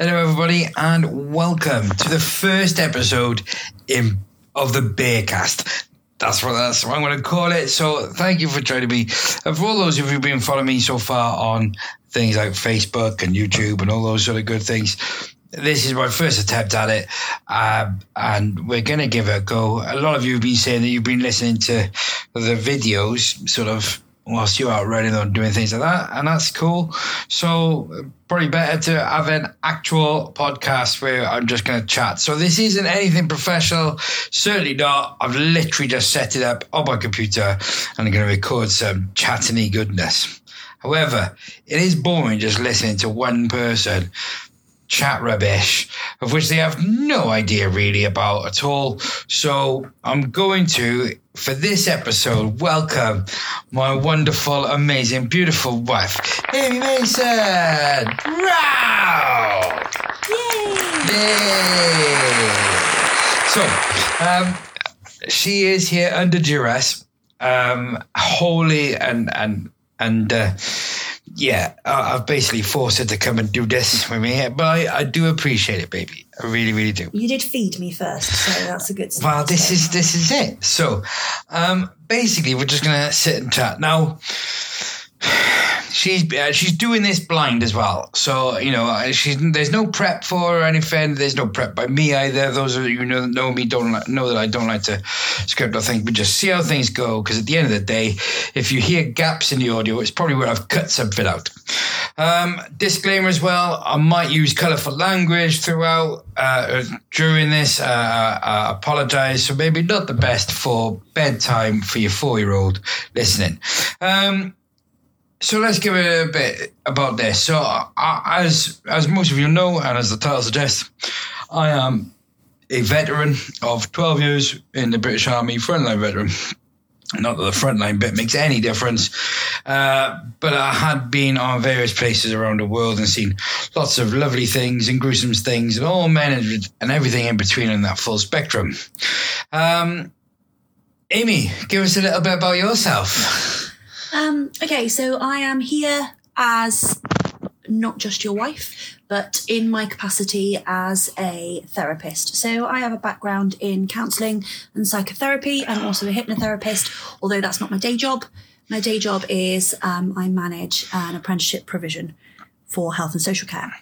Hello, everybody, and welcome to the first episode in of the Bearcast. That's what that's what I'm going to call it. So, thank you for joining me, and for all those of you who've been following me so far on things like Facebook and YouTube and all those sort of good things. This is my first attempt at it, um, and we're going to give it a go. A lot of you have been saying that you've been listening to the videos, sort of whilst you're out running or doing things like that, and that's cool. So probably better to have an actual podcast where I'm just going to chat. So this isn't anything professional, certainly not. I've literally just set it up on my computer and I'm going to record some chatting goodness. However, it is boring just listening to one person chat rubbish, of which they have no idea really about at all. So I'm going to, for this episode, welcome my wonderful, amazing, beautiful wife, Amy Mason. Wow! Yay! Yay! So, um, she is here under duress, um, and and and. Uh, yeah, I've basically forced her to come and do this with me, but I, I do appreciate it, baby. I really, really do. You did feed me first, so that's a good. start. Well, this is this is it. So, um, basically, we're just gonna sit and chat now. She's uh, she's doing this blind as well, so you know uh, she's there's no prep for her or anything. There's no prep by me either. Those of you know, know me don't know that I don't like to script or things, but just see how things go. Because at the end of the day, if you hear gaps in the audio, it's probably where I've cut something out. Um, disclaimer as well: I might use colourful language throughout uh, during this. Uh, I apologise. So maybe not the best for bedtime for your four-year-old listening. Um, so let's give a bit about this. So, uh, as as most of you know, and as the title suggests, I am a veteran of 12 years in the British Army, frontline veteran. Not that the frontline bit makes any difference, uh, but I had been on various places around the world and seen lots of lovely things and gruesome things, and all men and, and everything in between in that full spectrum. Um, Amy, give us a little bit about yourself. Um, okay, so I am here as not just your wife, but in my capacity as a therapist. So I have a background in counselling and psychotherapy. I'm also a hypnotherapist, although that's not my day job. My day job is um, I manage an apprenticeship provision for health and social care.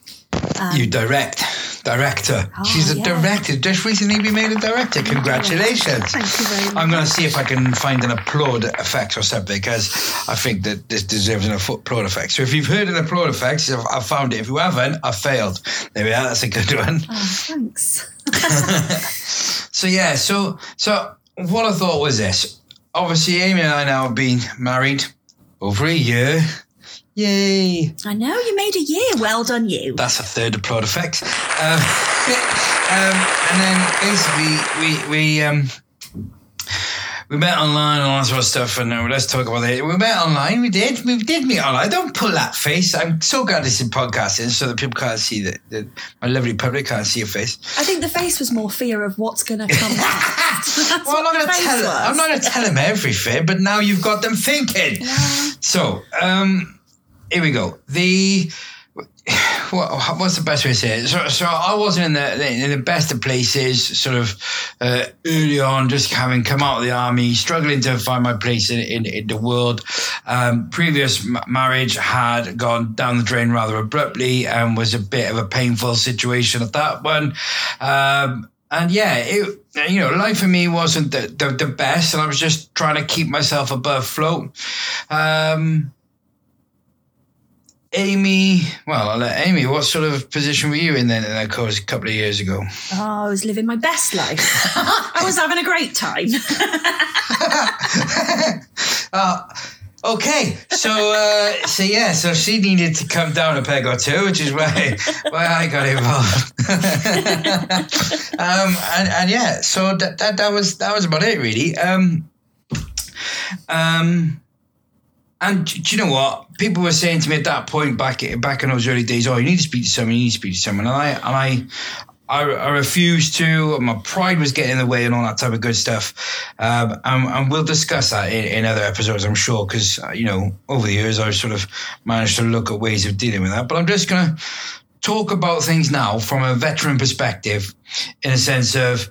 Um, you direct, director. Oh, She's a yeah. director. Just recently we made a director. Congratulations. Thank you very much. I'm going to see if I can find an applaud effect or something because I think that this deserves an applaud effect. So if you've heard an applaud effect, I've, I've found it. If you haven't, I failed. There we are. That's a good one. Oh, thanks. So yeah, so so what I thought was this. Obviously, Amy and I now have been married over a year. Yay! I know you made a year. Well done, you. That's a third applaud effect. Um, um, and then basically we we um, we met online and all that sort of stuff. And uh, let's talk about it. We met online. We did. We did meet online. Don't pull that face. I'm so glad this is podcasting so that people can't see that. that my lovely public can't see your face. I think the face was more fear of what's going to come next. That's Well, I'm not going to tell. was. I'm not going to tell them everything, but now you've got them thinking. So, um, here we go. The what, what's the best way to say it? So, so I wasn't in the in the best of places, sort of uh, early on, just having come out of the army, struggling to find my place in in, in the world. Um, previous m- marriage had gone down the drain rather abruptly and was a bit of a painful situation at that one. Um, and yeah, it, you know, life for me wasn't the, the, the best, and I was just trying to keep myself above float. Um, Amy, well, I'll let Amy, what sort of position were you in then, in that course a couple of years ago? Oh, I was living my best life. I was having a great time. Uh, okay, so uh, so yeah, so she needed to come down a peg or two, which is why why I got involved. um, and, and yeah, so that, that that was that was about it really. Um, um, and do you know what? People were saying to me at that point back back in those early days, "Oh, you need to speak to someone. You need to speak to someone." And I and I. I, I refused to. My pride was getting in the way, and all that type of good stuff. Um, and, and we'll discuss that in, in other episodes, I'm sure, because you know over the years I've sort of managed to look at ways of dealing with that. But I'm just gonna talk about things now from a veteran perspective, in a sense of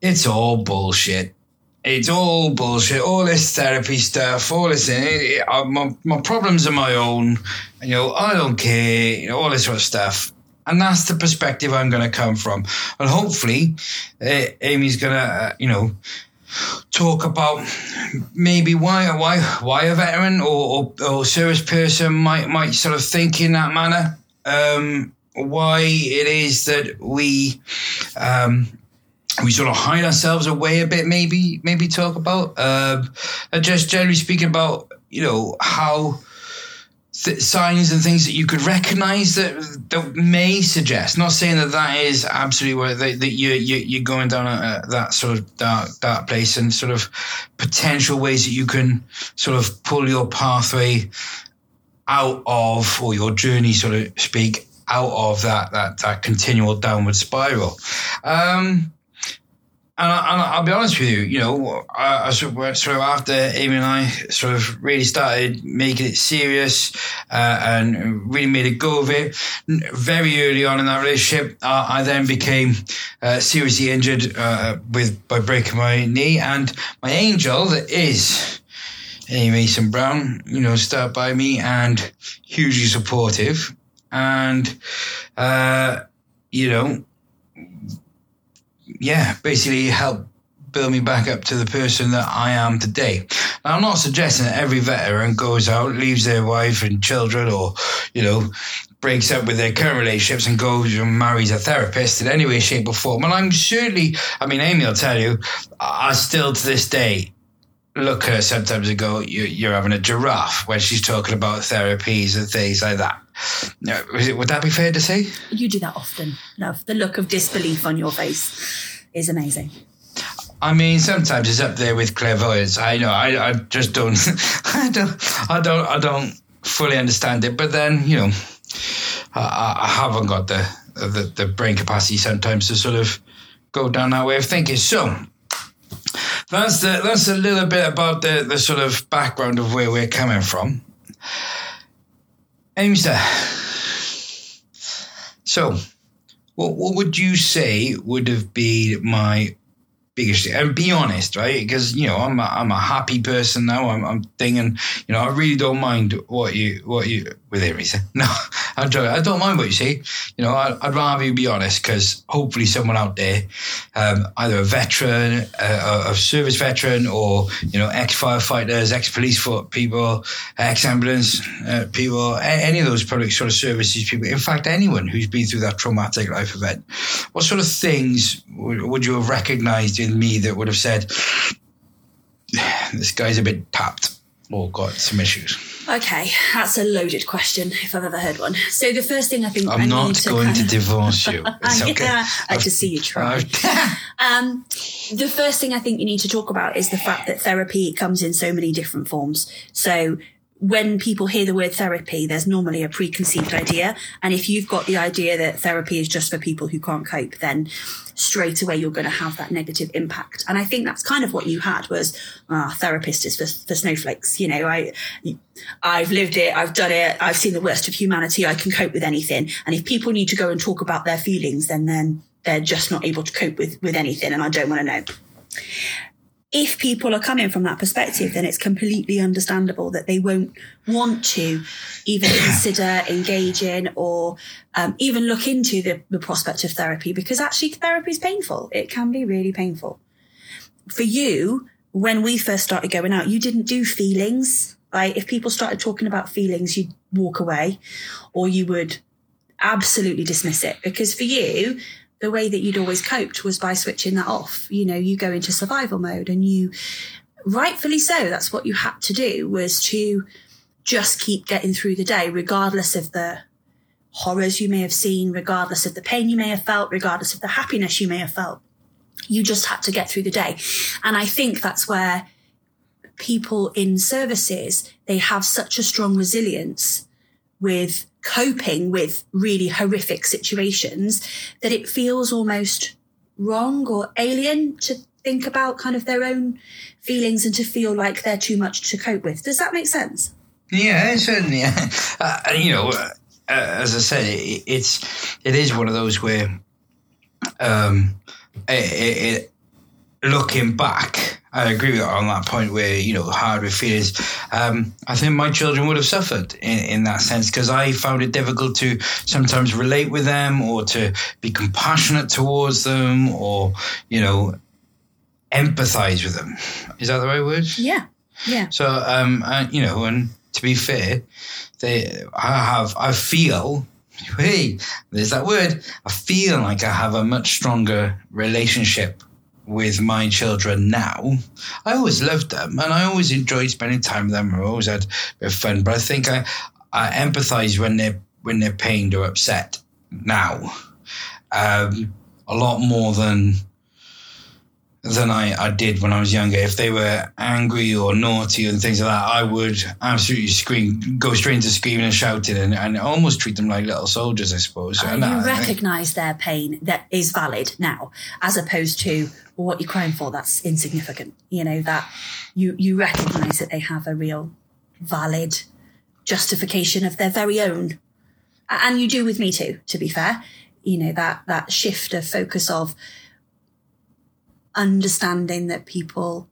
it's all bullshit. It's all bullshit. All this therapy stuff, all this, it, it, uh, my, my problems are my own. You know, I don't care. You know, all this sort of stuff. And that's the perspective I'm going to come from. And hopefully, uh, Amy's going to, uh, you know, talk about maybe why why why a veteran or, or, or, service person might might sort of think in that manner. Um, why it is that we um, we sort of hide ourselves away a bit. Maybe maybe talk about uh, just generally speaking about you know how th- signs and things that you could recognize that that may suggest. Not saying that that is absolutely where that, that you, you you're going down a, a, that sort of dark dark place and sort of potential ways that you can sort of pull your pathway out of or your journey, so to speak, out of that that that continual downward spiral. Um, and, I, will be honest with you, you know, I, I, sort of after Amy and I sort of really started making it serious uh, and really made a go of it. Very early on in that relationship, I then became uh, seriously injured uh, with by breaking my knee, and my angel that is Amy Mason Brown, you know, started by me and hugely supportive, and uh, you know yeah, basically help build me back up to the person that I am today. Now, I'm not suggesting that every veteran goes out, leaves their wife and children, or, you know, breaks up with their current relationships and goes and marries a therapist in any way, shape, or form. And I'm certainly, I mean, Amy will tell you, I still to this day look at her sometimes and go, you're having a giraffe when she's talking about therapies and things like that. Would that be fair to say? You do that often, love. The look of disbelief on your face is amazing. I mean, sometimes it's up there with clairvoyance. I know. I, I just don't. I don't. I don't. I don't fully understand it. But then, you know, I, I haven't got the, the the brain capacity sometimes to sort of go down that way of thinking. So that's the that's a little bit about the the sort of background of where we're coming from. Amster. So, what what would you say would have been my biggest and be honest, right? Because you know I'm a, I'm a happy person now. I'm, I'm thinking, you know, I really don't mind what you what you with it, Risa. No, I'm joking. I don't mind what you say. You know, I, would rather you be honest because hopefully someone out there, um, either a veteran, uh, a service veteran, or you know, ex firefighters, ex police people, ex ambulance uh, people, any of those public sort of services people. In fact, anyone who's been through that traumatic life event, what sort of things would, would you have recognised in me that would have said, "This guy's a bit tapped"? Or got some issues? Okay, that's a loaded question if I've ever heard one. So the first thing I think I'm I not to going kind to divorce you. It's okay. yeah, I just see you try. um, the first thing I think you need to talk about is the fact that therapy comes in so many different forms. So when people hear the word therapy, there's normally a preconceived idea. And if you've got the idea that therapy is just for people who can't cope, then straight away you're going to have that negative impact. And I think that's kind of what you had was, ah, therapist is for, for snowflakes. You know, I, I've lived it. I've done it. I've seen the worst of humanity. I can cope with anything. And if people need to go and talk about their feelings, then then they're just not able to cope with, with anything. And I don't want to know if people are coming from that perspective, then it's completely understandable that they won't want to even consider engaging or um, even look into the, the prospect of therapy because actually therapy is painful. It can be really painful. For you, when we first started going out, you didn't do feelings. Like if people started talking about feelings, you'd walk away or you would absolutely dismiss it because for you, the way that you'd always coped was by switching that off. You know, you go into survival mode and you, rightfully so, that's what you had to do was to just keep getting through the day, regardless of the horrors you may have seen, regardless of the pain you may have felt, regardless of the happiness you may have felt. You just had to get through the day. And I think that's where people in services, they have such a strong resilience with coping with really horrific situations that it feels almost wrong or alien to think about kind of their own feelings and to feel like they're too much to cope with. Does that make sense? Yeah, certainly. Uh, you know, uh, as I said, it, it's it is one of those where, um, it, it, looking back, I agree with on that point where you know hard with feelings. Um, I think my children would have suffered in, in that sense because I found it difficult to sometimes relate with them or to be compassionate towards them or you know empathize with them. Is that the right word? Yeah, yeah. So um, you know, and to be fair, they I have I feel hey, there's that word. I feel like I have a much stronger relationship with my children now. I always loved them and I always enjoyed spending time with them. I always had a bit of fun. But I think I, I empathize when they're when they're pained or upset now. Um, a lot more than than I, I did when I was younger. If they were angry or naughty and things like that, I would absolutely scream, go straight into screaming and shouting and, and almost treat them like little soldiers, I suppose. Oh, and you recognise their pain that is valid now, as opposed to well, what you're crying for, that's insignificant. You know, that you, you recognise that they have a real valid justification of their very own. And you do with me too, to be fair. You know, that, that shift of focus of, understanding that people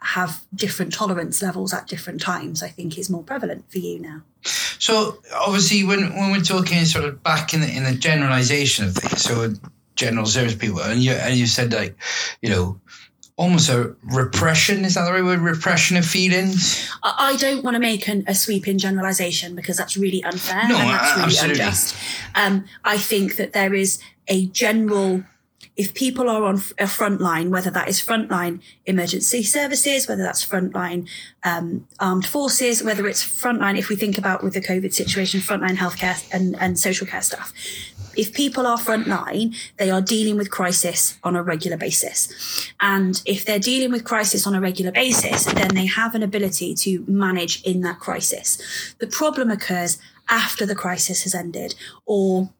have different tolerance levels at different times, I think is more prevalent for you now. So obviously, when when we're talking sort of back in the, in the generalization of things, so general service people, and you and you said like, you know, almost a repression. Is that the right word? Repression of feelings. I don't want to make an, a sweeping generalization because that's really unfair no, and that's really absolutely. unjust. Um, I think that there is a general if people are on a front line, whether that is frontline emergency services, whether that's frontline um, armed forces, whether it's frontline, if we think about with the COVID situation, frontline healthcare and, and social care staff, if people are frontline, they are dealing with crisis on a regular basis. And if they're dealing with crisis on a regular basis, then they have an ability to manage in that crisis. The problem occurs after the crisis has ended or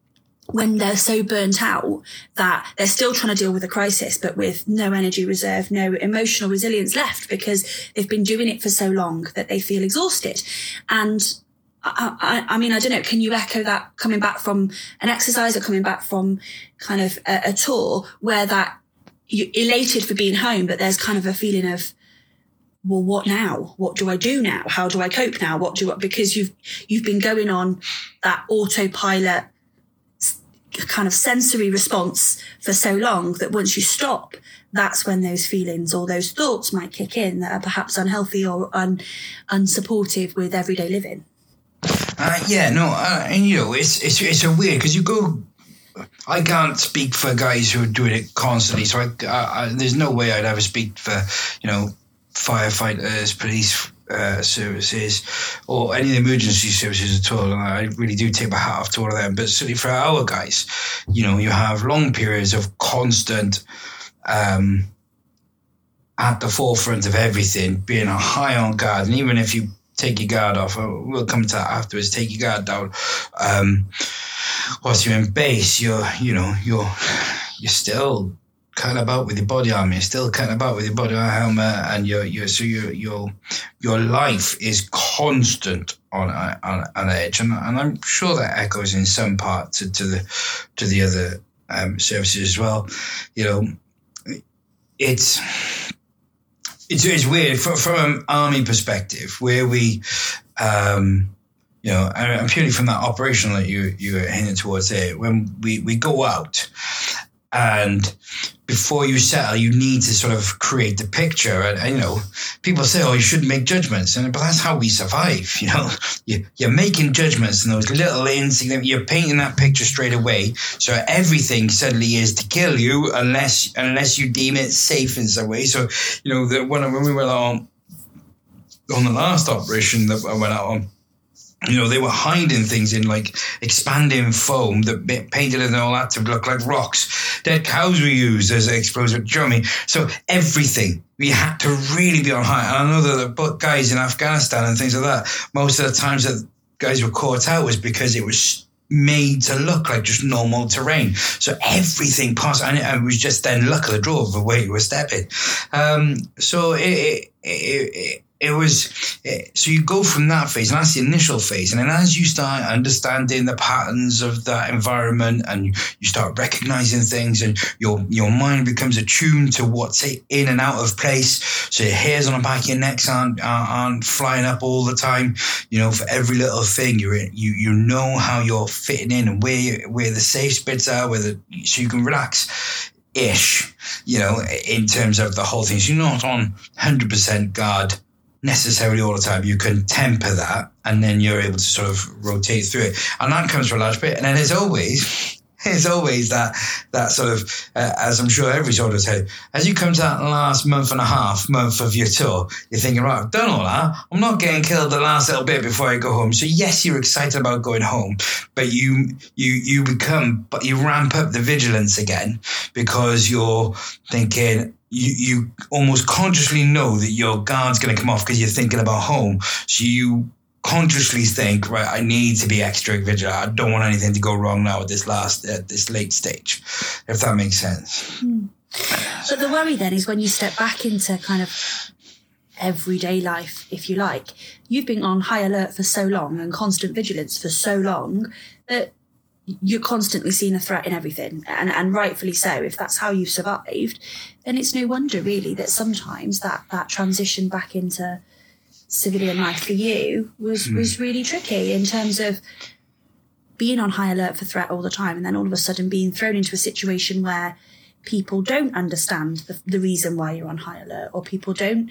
when they're so burnt out that they're still trying to deal with a crisis, but with no energy reserve, no emotional resilience left because they've been doing it for so long that they feel exhausted. And I, I, I mean, I don't know, can you echo that coming back from an exercise or coming back from kind of a, a tour where that you're elated for being home, but there's kind of a feeling of, well, what now? What do I do now? How do I cope now? What do I, because you've, you've been going on that autopilot kind of sensory response for so long that once you stop, that's when those feelings or those thoughts might kick in that are perhaps unhealthy or un, unsupportive with everyday living. Uh, yeah, no, uh, and you know, it's it's it's a weird because you go. I can't speak for guys who are doing it constantly, so I, I, I, there's no way I'd ever speak for you know firefighters, police uh, services, or any emergency services at all. And I really do take my hat off to all of them. But certainly for our guys, you know, you have long periods of constant. Um, at the forefront of everything, being a high on guard, and even if you take your guard off, uh, we'll come to that afterwards. Take your guard down. Um, whilst you're in base, you're you know you're you're still cutting about with your body armor. You're still cutting about with your body armor and your your so your your your life is constant on on an edge, and, and I'm sure that echoes in some part to, to the to the other um, services as well. You know, it's. It's, it's weird from, from an army perspective where we, um, you know, and purely from that operational that you you were hinting towards there, when we we go out and before you settle, you need to sort of create the picture. And, and, you know, people say, "Oh, you shouldn't make judgments," and but that's how we survive. You know, you, you're making judgments, and those little insignificant. You're painting that picture straight away, so everything suddenly is to kill you unless unless you deem it safe in some way. So, you know, the, when when we were on on the last operation that I went out on you know, they were hiding things in like expanding foam that painted it and all that to look like rocks. Dead cows were used as explosive. Do you know what I mean? So everything we had to really be on high. And I know that the guys in Afghanistan and things like that, most of the times that guys were caught out was because it was made to look like just normal terrain. So everything passed, and it, was just then luck of the draw of the way you were stepping. Um, so it, it, it, it was eh, so you go from that phase, and that's the initial phase, and then as you start understanding the patterns of that environment, and you, start recognizing things, and your your mind becomes attuned to what's in and out of place. So your hairs on the back of your necks aren't aren't flying up all the time. You know, for every little thing, you're in, you you know how you're fitting in and where where the safe bits are, where the, so you can relax ish, you know, in terms of the whole thing. So you're not on 100% guard necessarily all the time. You can temper that and then you're able to sort of rotate through it. And that comes for a large bit. And then there's always, it's always that, that sort of, uh, as I'm sure every sort of said, as you come to that last month and a half month of your tour, you're thinking, right, I've done all that. I'm not getting killed the last little bit before I go home. So yes, you're excited about going home, but you, you, you become, but you ramp up the vigilance again because you're thinking, you, you almost consciously know that your guard's going to come off because you're thinking about home. So you consciously think, right, I need to be extra vigilant. I don't want anything to go wrong now at this last, at this late stage, if that makes sense. Hmm. But the worry then is when you step back into kind of everyday life, if you like, you've been on high alert for so long and constant vigilance for so long that you're constantly seeing a threat in everything, and, and rightfully so. If that's how you've survived, then it's no wonder really that sometimes that that transition back into civilian life for you was mm. was really tricky in terms of being on high alert for threat all the time, and then all of a sudden being thrown into a situation where people don't understand the, the reason why you're on high alert, or people don't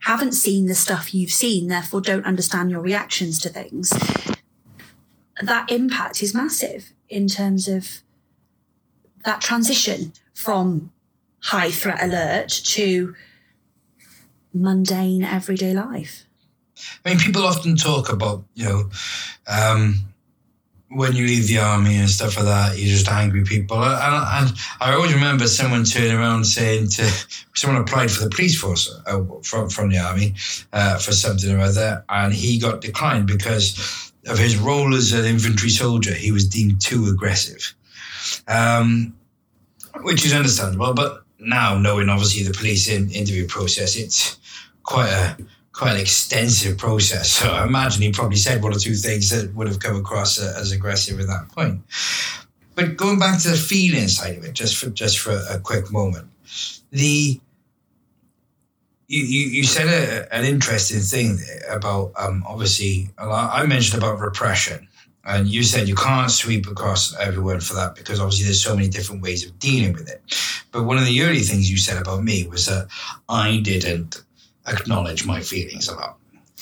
haven't seen the stuff you've seen, therefore don't understand your reactions to things. That impact is massive in terms of that transition from high threat alert to mundane everyday life? I mean, people often talk about, you know, um, when you leave the army and stuff like that, you're just angry people. And, and I always remember someone turning around saying to someone applied for the police force uh, from, from the army uh, for something or other, and he got declined because of his role as an infantry soldier, he was deemed too aggressive, um, which is understandable. But now, knowing obviously the police in, interview process, it's quite a quite an extensive process. So I imagine he probably said one or two things that would have come across as aggressive at that point. But going back to the feeling side of it, just for just for a quick moment, the you, you, you said a, an interesting thing about um, obviously I mentioned about repression and you said you can't sweep across everyone for that because obviously there's so many different ways of dealing with it. But one of the early things you said about me was that I didn't acknowledge my feelings a lot.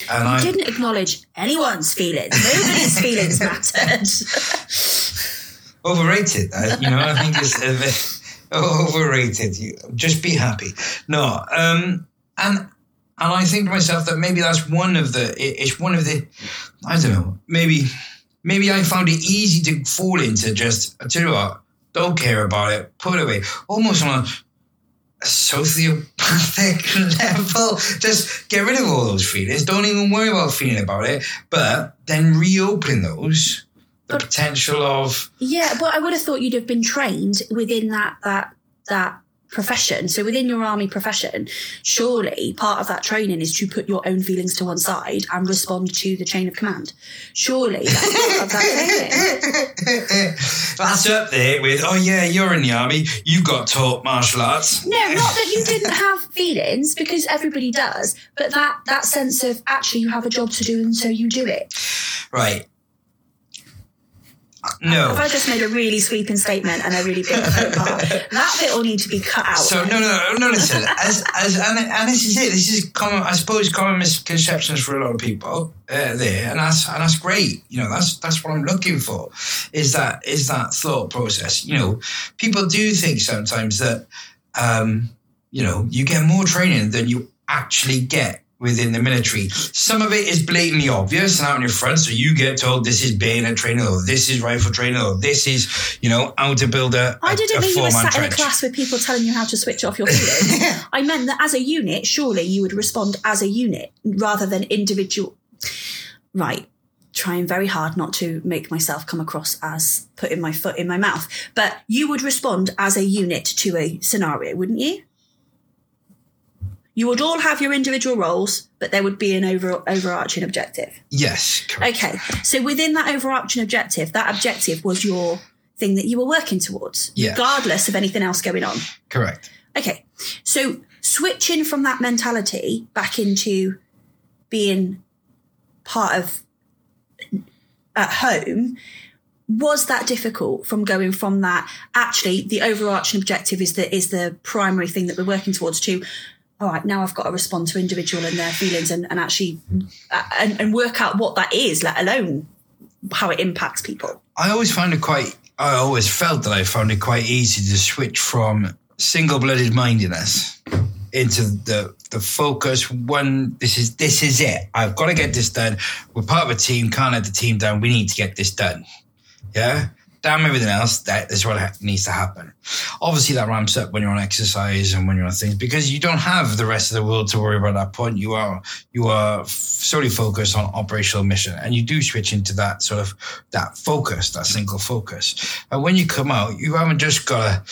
And you I didn't acknowledge anyone's feelings. Nobody's feelings mattered. Overrated you know I think it's overrated. You just be happy. No um and and I think to myself that maybe that's one of the it's one of the I don't know maybe maybe I found it easy to fall into just I tell you what don't care about it put it away. Almost on a sociopathic level. Just get rid of all those feelings. Don't even worry about feeling about it. But then reopen those. The but, potential of yeah but I would have thought you'd have been trained within that that that profession, so within your army profession, surely part of that training is to put your own feelings to one side and respond to the chain of command. Surely that's part of that training. that's up there with, oh yeah, you're in the army, you've got taught martial arts. No, not that you didn't have feelings, because everybody does, but that that sense of actually you have a job to do and so you do it. Right. No. Have I just made a really sweeping statement and a really big part? That bit will need to be cut out. So no, no, no, listen. As, as, and, and this is it. This is common. I suppose common misconceptions for a lot of people uh, there, and that's and that's great. You know, that's that's what I'm looking for. Is that is that thought process? You know, people do think sometimes that um, you know you get more training than you actually get within the military. Some of it is blatantly obvious and out in your front. So you get told this is bayonet training or this is rifle training or this is, you know, how to build a, I didn't mean you were sat trench. in a class with people telling you how to switch off your feelings. I meant that as a unit, surely you would respond as a unit rather than individual. Right. Trying very hard not to make myself come across as putting my foot in my mouth. But you would respond as a unit to a scenario, wouldn't you? You would all have your individual roles, but there would be an over, overarching objective. Yes, correct. Okay, so within that overarching objective, that objective was your thing that you were working towards, Yeah. regardless of anything else going on. Correct. Okay, so switching from that mentality back into being part of at home was that difficult from going from that actually the overarching objective is the is the primary thing that we're working towards to all right now i've got to respond to individual and their feelings and, and actually uh, and, and work out what that is let alone how it impacts people I always found it quite. I always felt that I found it quite easy to switch from single-blooded mindedness into the the focus. One, this is this is it. I've got to get this done. We're part of a team. Can't let the team down. We need to get this done. Yeah. Damn everything else. That is what ha- needs to happen. Obviously, that ramps up when you're on exercise and when you're on things because you don't have the rest of the world to worry about at that point. You are you are solely focused on operational mission, and you do switch into that sort of that focus, that single focus. And when you come out, you haven't just got to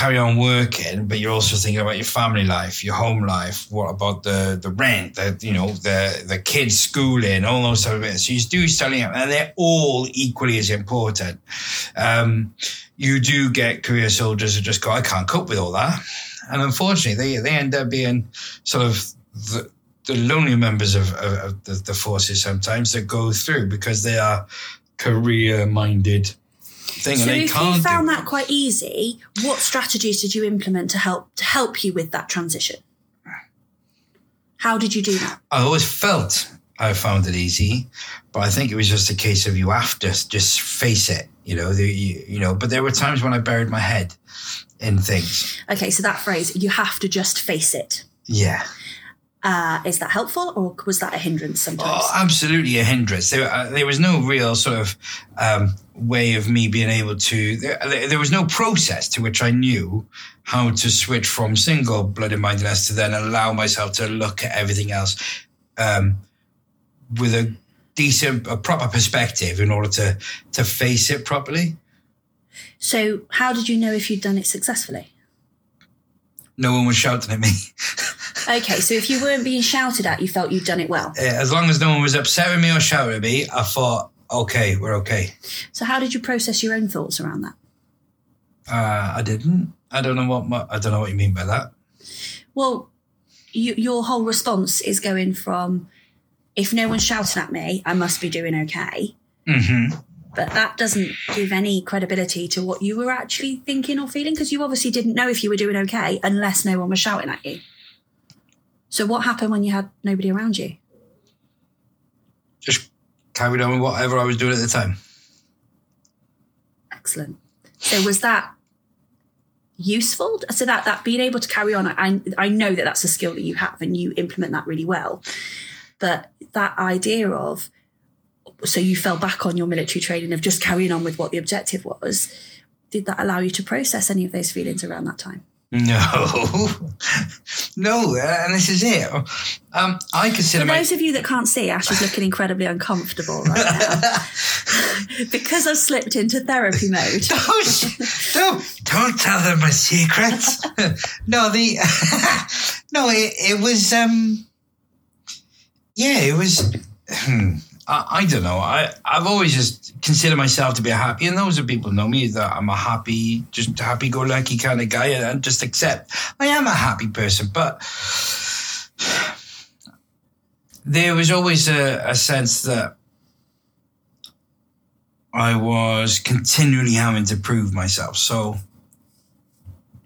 carry on working, but you're also thinking about your family life, your home life. What about the the rent, the you know the the kids' schooling, all those sort of things. So you do studying up, and they're all equally as important. Um, you do get career soldiers who just go, I can't cope with all that, and unfortunately, they they end up being sort of the the lonely members of, of, of the, the forces sometimes that go through because they are career minded thing so if you found that quite easy what strategies did you implement to help to help you with that transition how did you do that I always felt I found it easy, but I think it was just a case of you have to just face it, you know. The, you, you know, but there were times when I buried my head in things. okay so that phrase you have to just face it Yeah, uh, is that helpful or was that a hindrance sometimes oh, absolutely a hindrance. There, uh, there was no real sort of um, way of me being able to. There, there was no process to which I knew how to switch from single-blooded mindedness to then allow myself to look at everything else um, with a decent, a proper perspective in order to to face it properly. so how did you know if you'd done it successfully No one was shouting at me. okay so if you weren't being shouted at you felt you'd done it well Uh, As long as no one was upset with me or shouting at me, I thought, okay, we're okay. so how did you process your own thoughts around that Uh, I didn't. I don't know what my, I don't know what you mean by that. well you, your whole response is going from if no one's shouting at me i must be doing okay hmm but that doesn't give any credibility to what you were actually thinking or feeling because you obviously didn't know if you were doing okay unless no one was shouting at you. So what happened when you had nobody around you? Just carried on with whatever I was doing at the time. Excellent. So was that useful? So that that being able to carry on, I I know that that's a skill that you have and you implement that really well. But that idea of so you fell back on your military training of just carrying on with what the objective was. Did that allow you to process any of those feelings around that time? No, no, uh, and this is it. Um, I consider For my. those of you that can't see, Ash is looking incredibly uncomfortable right now because I've slipped into therapy mode. don't, don't, don't tell them my secrets. no, the no, it, it was um, yeah, it was. I, I don't know. I I've always just considered myself to be happy, and those are people who know me that I'm a happy, just happy-go-lucky kind of guy, and, and just accept I am a happy person, but. There was always a, a sense that I was continually having to prove myself. So,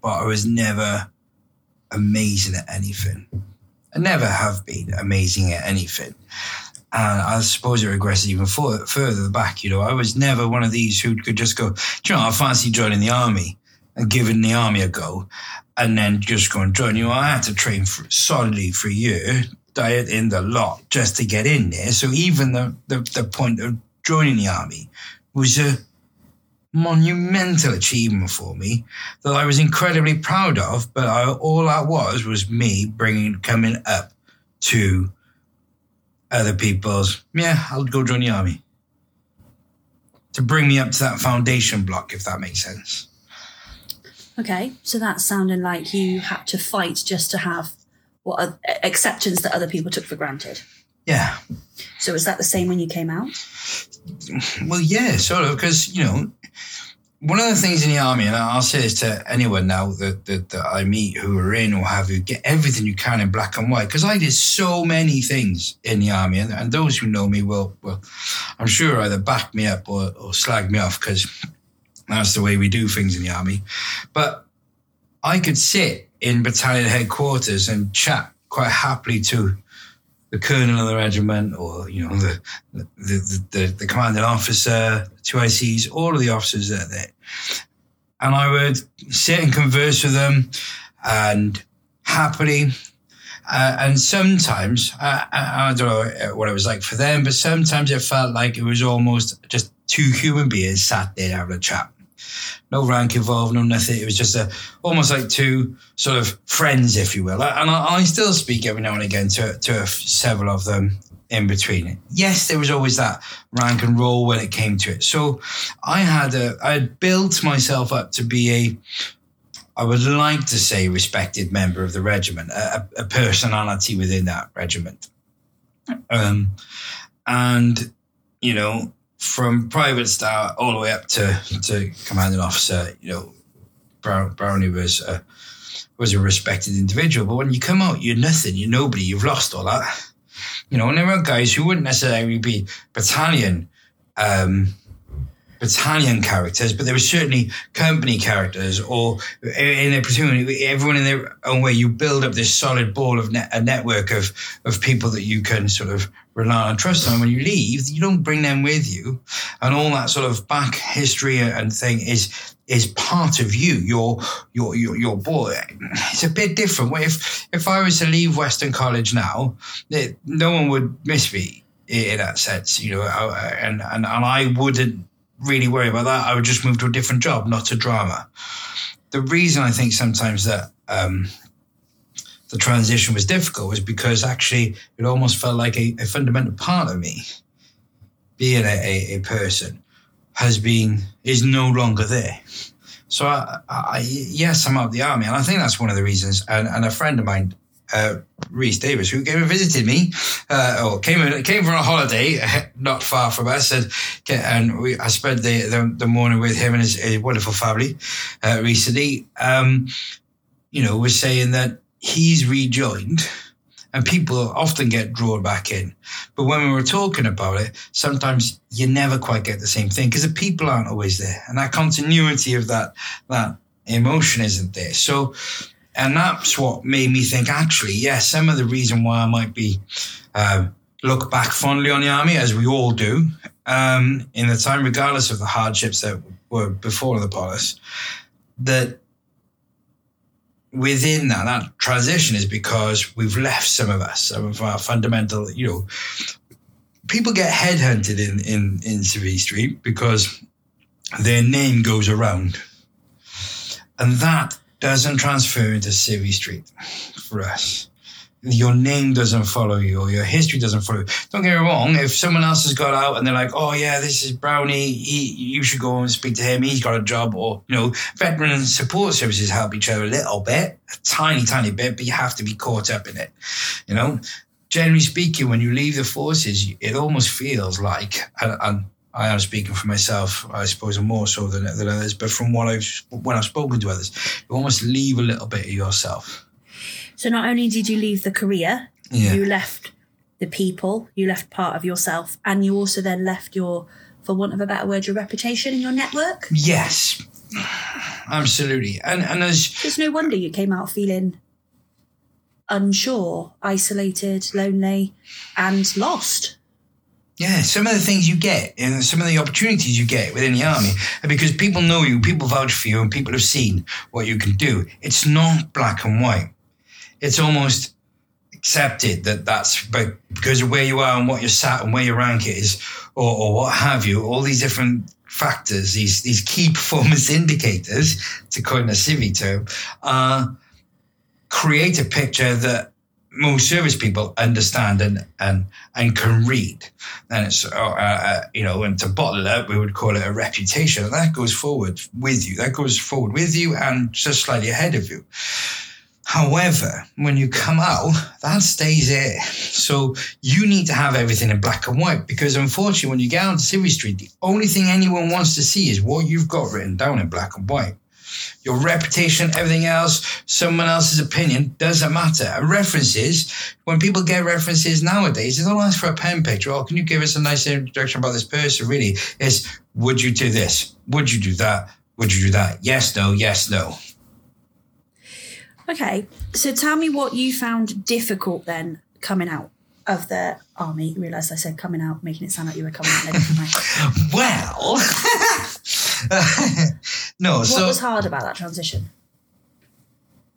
but I was never amazing at anything. I never have been amazing at anything. And I suppose it regresses even for, further back. You know, I was never one of these who could just go, "Do you know, I fancy joining the army and giving the army a go and then just go and join. You know, I had to train for, solidly for a year, diet in the lot just to get in there. So even the, the, the point of joining the army was a monumental achievement for me that I was incredibly proud of. But I, all that was was me bringing coming up to other people's. Yeah, I'll go join the army to bring me up to that foundation block, if that makes sense. Okay, so that's sounding like you had to fight just to have what acceptance that other people took for granted. Yeah. So was that the same when you came out? Well, yeah, sort of, because, you know, one of the things in the army, and I'll say this to anyone now that, that, that I meet who are in or have you, get everything you can in black and white. Because I did so many things in the army, and, and those who know me will, will, I'm sure, either back me up or, or slag me off because that's the way we do things in the army. But I could sit in battalion headquarters and chat quite happily to the colonel of the regiment or you know the the the, the, the commanding officer, two ICs, all of the officers that are there, and I would sit and converse with them, and happily. Uh, and sometimes uh, I, I don't know what it was like for them, but sometimes it felt like it was almost just two human beings sat there having a chat no rank involved, no nothing. It was just a almost like two sort of friends, if you will. And I, I still speak every now and again to to several of them in between. Yes, there was always that rank and roll when it came to it. So I had a I had built myself up to be a I would like to say respected member of the regiment, a, a personality within that regiment. Um, and you know, from private star all the way up to, to commanding officer, you know, Brown, Brownie was a, was a respected individual. But when you come out, you're nothing, you're nobody, you've lost all that. You know, and there are guys who wouldn't necessarily be battalion um, battalion characters, but there were certainly company characters or in a platoon, everyone in their own way, you build up this solid ball of net, a network of, of people that you can sort of rely on trust on. When you leave, you don't bring them with you. And all that sort of back history and thing is, is part of you, your, your, your, your boy. It's a bit different. If, if I was to leave Weston College now, it, no one would miss me in that sense, you know, and, and, and I wouldn't really worry about that. I would just move to a different job, not to drama. The reason I think sometimes that um, the transition was difficult was because actually it almost felt like a, a fundamental part of me, being a, a, a, person, has been is no longer there. So I, I, yes, I'm out of the army, and I think that's one of the reasons. And, and a friend of mine uh, Reese Davis, who came and visited me, uh, or came came for a holiday not far from us, and and we, I spent the, the, the morning with him and his, his wonderful family uh, recently. Um, you know, was saying that he's rejoined. And people often get drawn back in. But when we were talking about it, sometimes you never quite get the same thing because the people aren't always there. And that continuity of that, that emotion isn't there. So and that's what made me think, actually, yes, yeah, some of the reason why I might be uh, look back fondly on the army, as we all do, um, in the time, regardless of the hardships that were before the polis, that within that, that transition is because we've left some of us, some of our fundamental, you know, people get headhunted in, in, in Civvy Street because their name goes around. And that doesn't transfer into Civvy Street for us. Your name doesn't follow you or your history doesn't follow you. Don't get me wrong. If someone else has got out and they're like, oh, yeah, this is Brownie, he, you should go and speak to him. He's got a job. Or, you know, veteran support services help each other a little bit, a tiny, tiny bit, but you have to be caught up in it. You know, generally speaking, when you leave the forces, it almost feels like, and, and I am speaking for myself, I suppose, more so than, than others. But from what I've when I've spoken to others, you almost leave a little bit of yourself. So not only did you leave the career, yeah. you left the people, you left part of yourself, and you also then left your, for want of a better word, your reputation and your network. Yes, absolutely. And and as it's no wonder you came out feeling unsure, isolated, lonely, and lost. Yeah, some of the things you get and some of the opportunities you get within the army because people know you, people vouch for you, and people have seen what you can do. It's not black and white. It's almost accepted that that's because of where you are and what you're sat and where your rank is, or, or what have you. All these different factors, these these key performance indicators, to coin a civvy term, uh, create a picture that most service people understand and and and can read. And it's uh, uh, you know, and to bottle it we would call it a reputation. And that goes forward with you. That goes forward with you and just slightly ahead of you. However, when you come out, that stays there. So you need to have everything in black and white because unfortunately, when you get on Civvy Street, the only thing anyone wants to see is what you've got written down in black and white. Your reputation, everything else, someone else's opinion doesn't matter. And references, when people get references nowadays, they don't ask for a pen picture. Oh, can you give us a nice introduction about this person? Really, it's would you do this? Would you do that? Would you do that? Yes, no, yes, no. Okay, so tell me what you found difficult then coming out of the army. You realised I said coming out, making it sound like you were coming out in a different way. Well, no, What so was hard about that transition?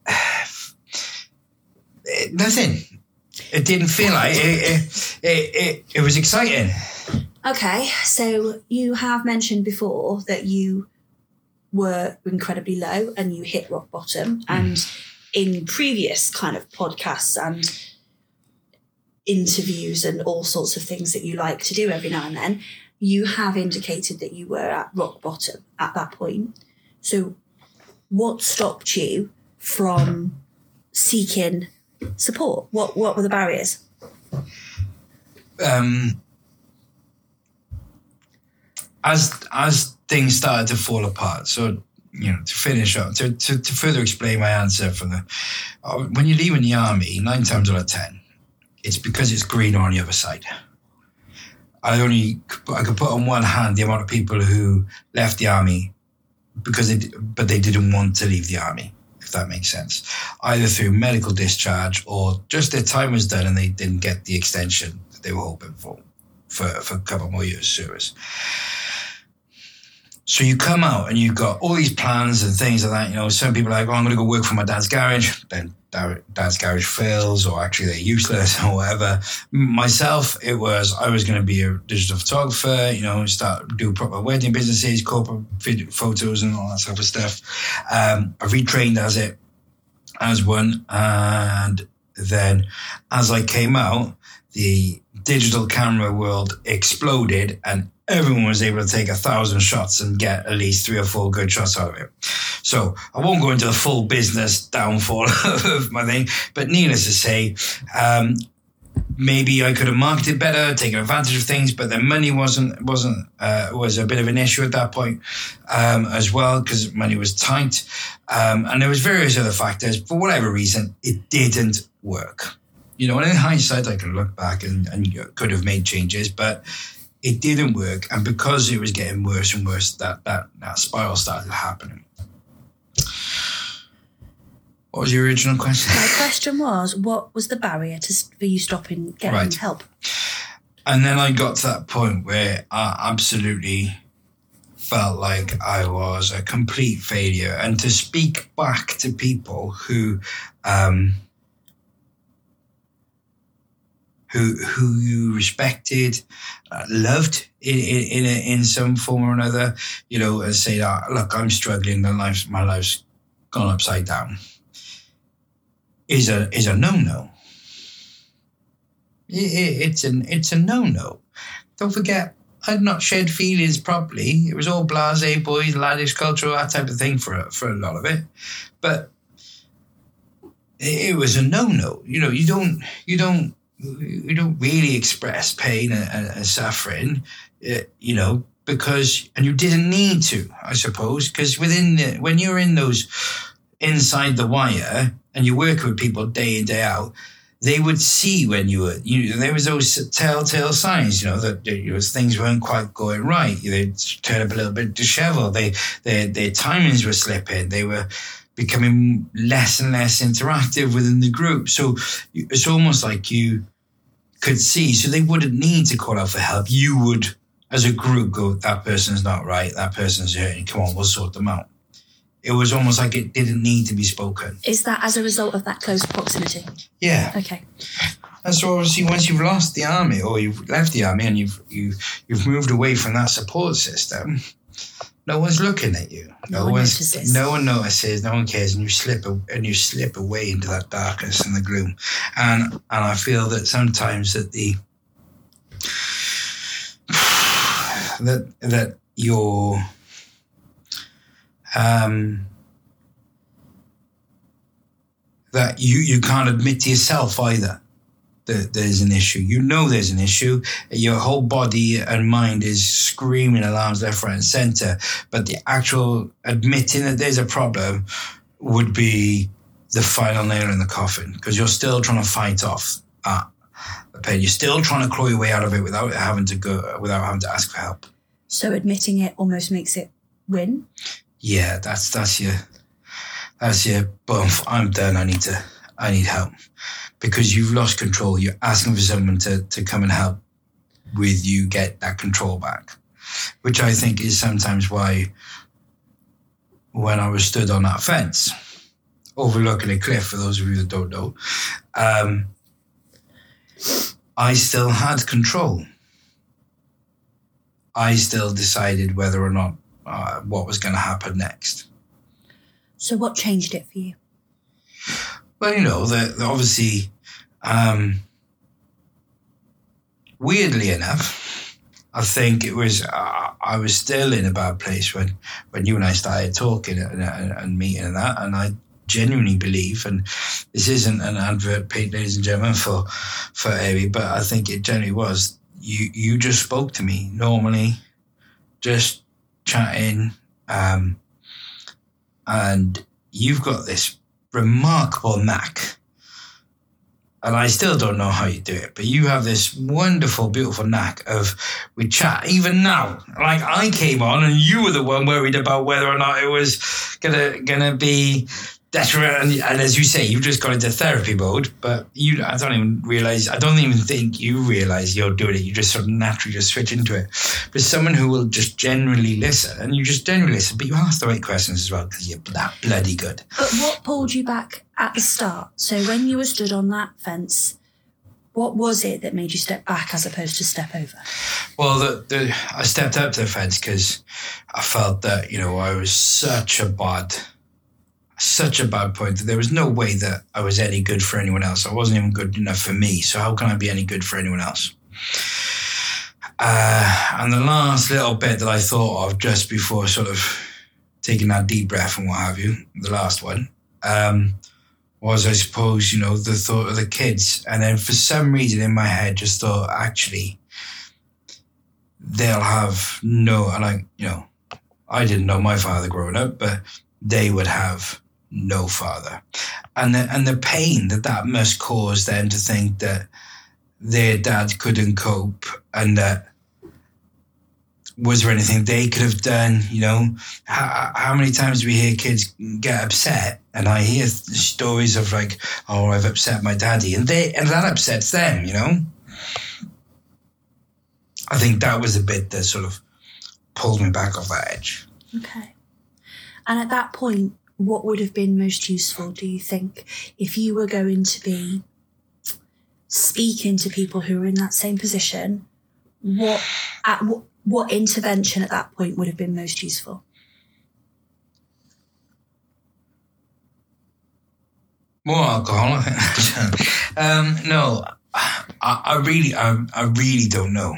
nothing. It didn't feel like it. It, it, it, it was exciting. Okay, so you have mentioned before that you were incredibly low and you hit rock bottom. Mm. And in previous kind of podcasts and interviews and all sorts of things that you like to do every now and then, you have indicated that you were at rock bottom at that point. So, what stopped you from seeking support? What What were the barriers? um, as as things started to fall apart. So you know, to finish up, to, to, to further explain my answer for the uh, when you leave in the army, nine times out of ten, it's because it's greener on the other side. I only I could put on one hand the amount of people who left the army because they but they didn't want to leave the army if that makes sense either through medical discharge or just their time was done and they didn't get the extension that they were hoping for for, for a couple more years service so you come out and you've got all these plans and things like that. You know, some people are like, oh, I'm going to go work for my dad's garage. Then dad's garage fails, or actually they're useless, or whatever. Myself, it was I was going to be a digital photographer. You know, start do proper wedding businesses, corporate photos, and all that sort of stuff. Um, I retrained as it as one, and then as I came out, the digital camera world exploded and everyone was able to take a thousand shots and get at least three or four good shots out of it. So I won't go into the full business downfall of my thing, but needless to say, um, maybe I could have marketed better, taken advantage of things, but the money wasn't wasn't uh, was a bit of an issue at that point um, as well because money was tight, um, and there was various other factors. For whatever reason, it didn't work. You know, and in hindsight, I can look back and, and could have made changes, but it didn't work. And because it was getting worse and worse, that that that spiral started happening. What was your original question? My question was, what was the barrier to for you stopping getting Right. help? And then I got to that point where I absolutely felt like I was a complete failure. And to speak back to people who, um, who who you respected, uh, loved in in in, a, in some form or another, you know, and say, oh, "Look, I'm struggling. My life's my life's gone upside down." Is a is a no no it's an it's a no no. Don't forget, I'd not shared feelings properly. It was all blasé boys, laddish culture, that type of thing for for a lot of it. But it, it was a no no. You know, you don't you don't you don't really express pain and, and, suffering. uh, you know, because and you didn't need to, I suppose, because within the, when you're in those inside the wire and you work with people day in day out they would see when you were, you there was those telltale signs, you know, that you know, things weren't quite going right. They'd turn up a little bit disheveled. They, their, their timings were slipping. They were becoming less and less interactive within the group. So it's almost like you could see. So they wouldn't need to call out for help. You would, as a group, go, that person's not right. That person's hurting. Come on, we'll sort them out. It was almost like it didn't need to be spoken. Is that as a result of that close proximity? Yeah. Okay. And so obviously once you've lost the army or you've left the army and you've you, have you've moved away from that support system, no one's looking at you. No No, one one's notices. no one notices, no one cares, and you slip and you slip away into that darkness and the gloom. And and I feel that sometimes that the that that your um that you, you can't admit to yourself either there's an issue. You know there's an issue. Your whole body and mind is screaming alarms left, right, and center. But the actual admitting that there's a problem would be the final nail in the coffin because you're still trying to fight off uh, the pain. You're still trying to claw your way out of it without having to go, without having to ask for help. So admitting it almost makes it win. Yeah, that's that's your that's your boom. I'm done. I need to. I need help because you've lost control. You're asking for someone to to come and help with you get that control back, which I think is sometimes why when I was stood on that fence overlooking a cliff, for those of you that don't know, um, I still had control. I still decided whether or not uh, what was going to happen next. So, what changed it for you? Well, you know, the, the obviously, um, weirdly enough, I think it was uh, I was still in a bad place when when you and I started talking and, and, and meeting and that, and I genuinely believe, and this isn't an advert, Pete, ladies and gentlemen, for for Airy, but I think it generally was. You you just spoke to me normally, just chatting, um, and you've got this remarkable knack. And I still don't know how you do it, but you have this wonderful, beautiful knack of we chat even now. Like I came on and you were the one worried about whether or not it was gonna gonna be that's right. And, and, as you say, you've just got into therapy mode, but you, I don't even realize, I don't even think you realize you're doing it. You just sort of naturally just switch into it. But someone who will just generally listen and you just generally listen, but you ask the right questions as well because you're that bloody good. But what pulled you back at the start? So when you were stood on that fence, what was it that made you step back as opposed to step over? Well, the, the, I stepped up to the fence because I felt that, you know, I was such a bad such a bad point that there was no way that I was any good for anyone else. I wasn't even good enough for me. So how can I be any good for anyone else? Uh, and the last little bit that I thought of just before sort of taking that deep breath and what have you, the last one, um, was I suppose, you know, the thought of the kids. And then for some reason in my head, just thought, actually, they'll have no, and I, you know, I didn't know my father growing up, but they would have no father. And the, and the pain that that must cause them to think that their dad couldn't cope and that was there anything they could have done? You know, how, how many times we hear kids get upset? And I hear stories of like, oh, I've upset my daddy, and they and that upsets them. You know, I think that was a bit that sort of pulled me back off that edge. Okay. And at that point, what would have been most useful, do you think, if you were going to be speaking to people who are in that same position? What at what, what intervention at that point would have been most useful? More alcohol. um, no, I, I, really, I, I really don't know.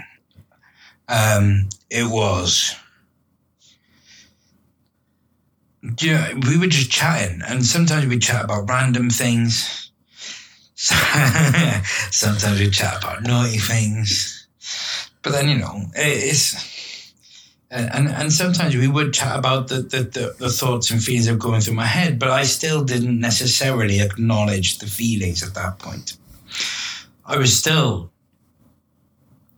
Um, it was yeah, we were just chatting, and sometimes we chat about random things. sometimes we chat about naughty things, but then you know it's. And, and sometimes we would chat about the, the, the, the thoughts and feelings that were going through my head, but I still didn't necessarily acknowledge the feelings at that point. I was still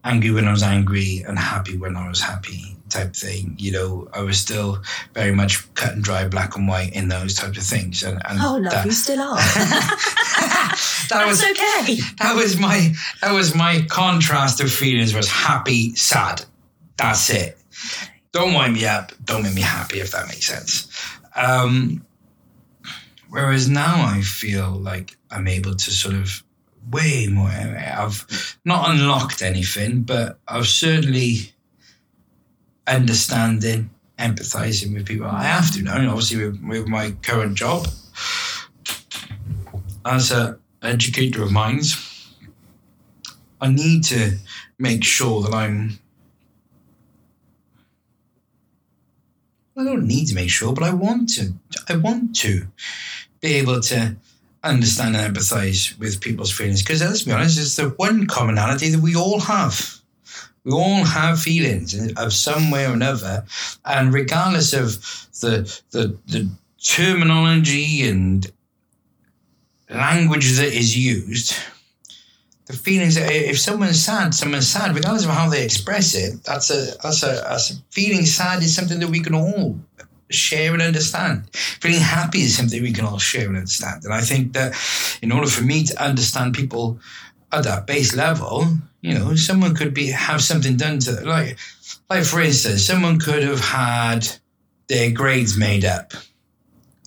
angry when I was angry and happy when I was happy type thing. You know, I was still very much cut and dry, black and white in those types of things. And, and oh, love, that, you still are. that That's was okay. That was my that was my contrast of feelings was happy, sad. That's it. Don't wind me up. Don't make me happy if that makes sense. Um, whereas now I feel like I'm able to sort of way more. I've not unlocked anything, but I've certainly understanding, empathizing with people. I have to now, obviously, with, with my current job as an educator of minds. I need to make sure that I'm. I don't need to make sure, but I want to. I want to be able to understand and empathize with people's feelings because let's be honest, it's the one commonality that we all have. We all have feelings of some way or another, and regardless of the the, the terminology and language that is used, the feelings that if someone's sad, someone's sad, regardless of how they express it. That's a that's a, that's a feeling sad is something that we can all share and understand. Feeling happy is something we can all share and understand. And I think that in order for me to understand people at that base level, you know, someone could be have something done to them. like like for instance, someone could have had their grades made up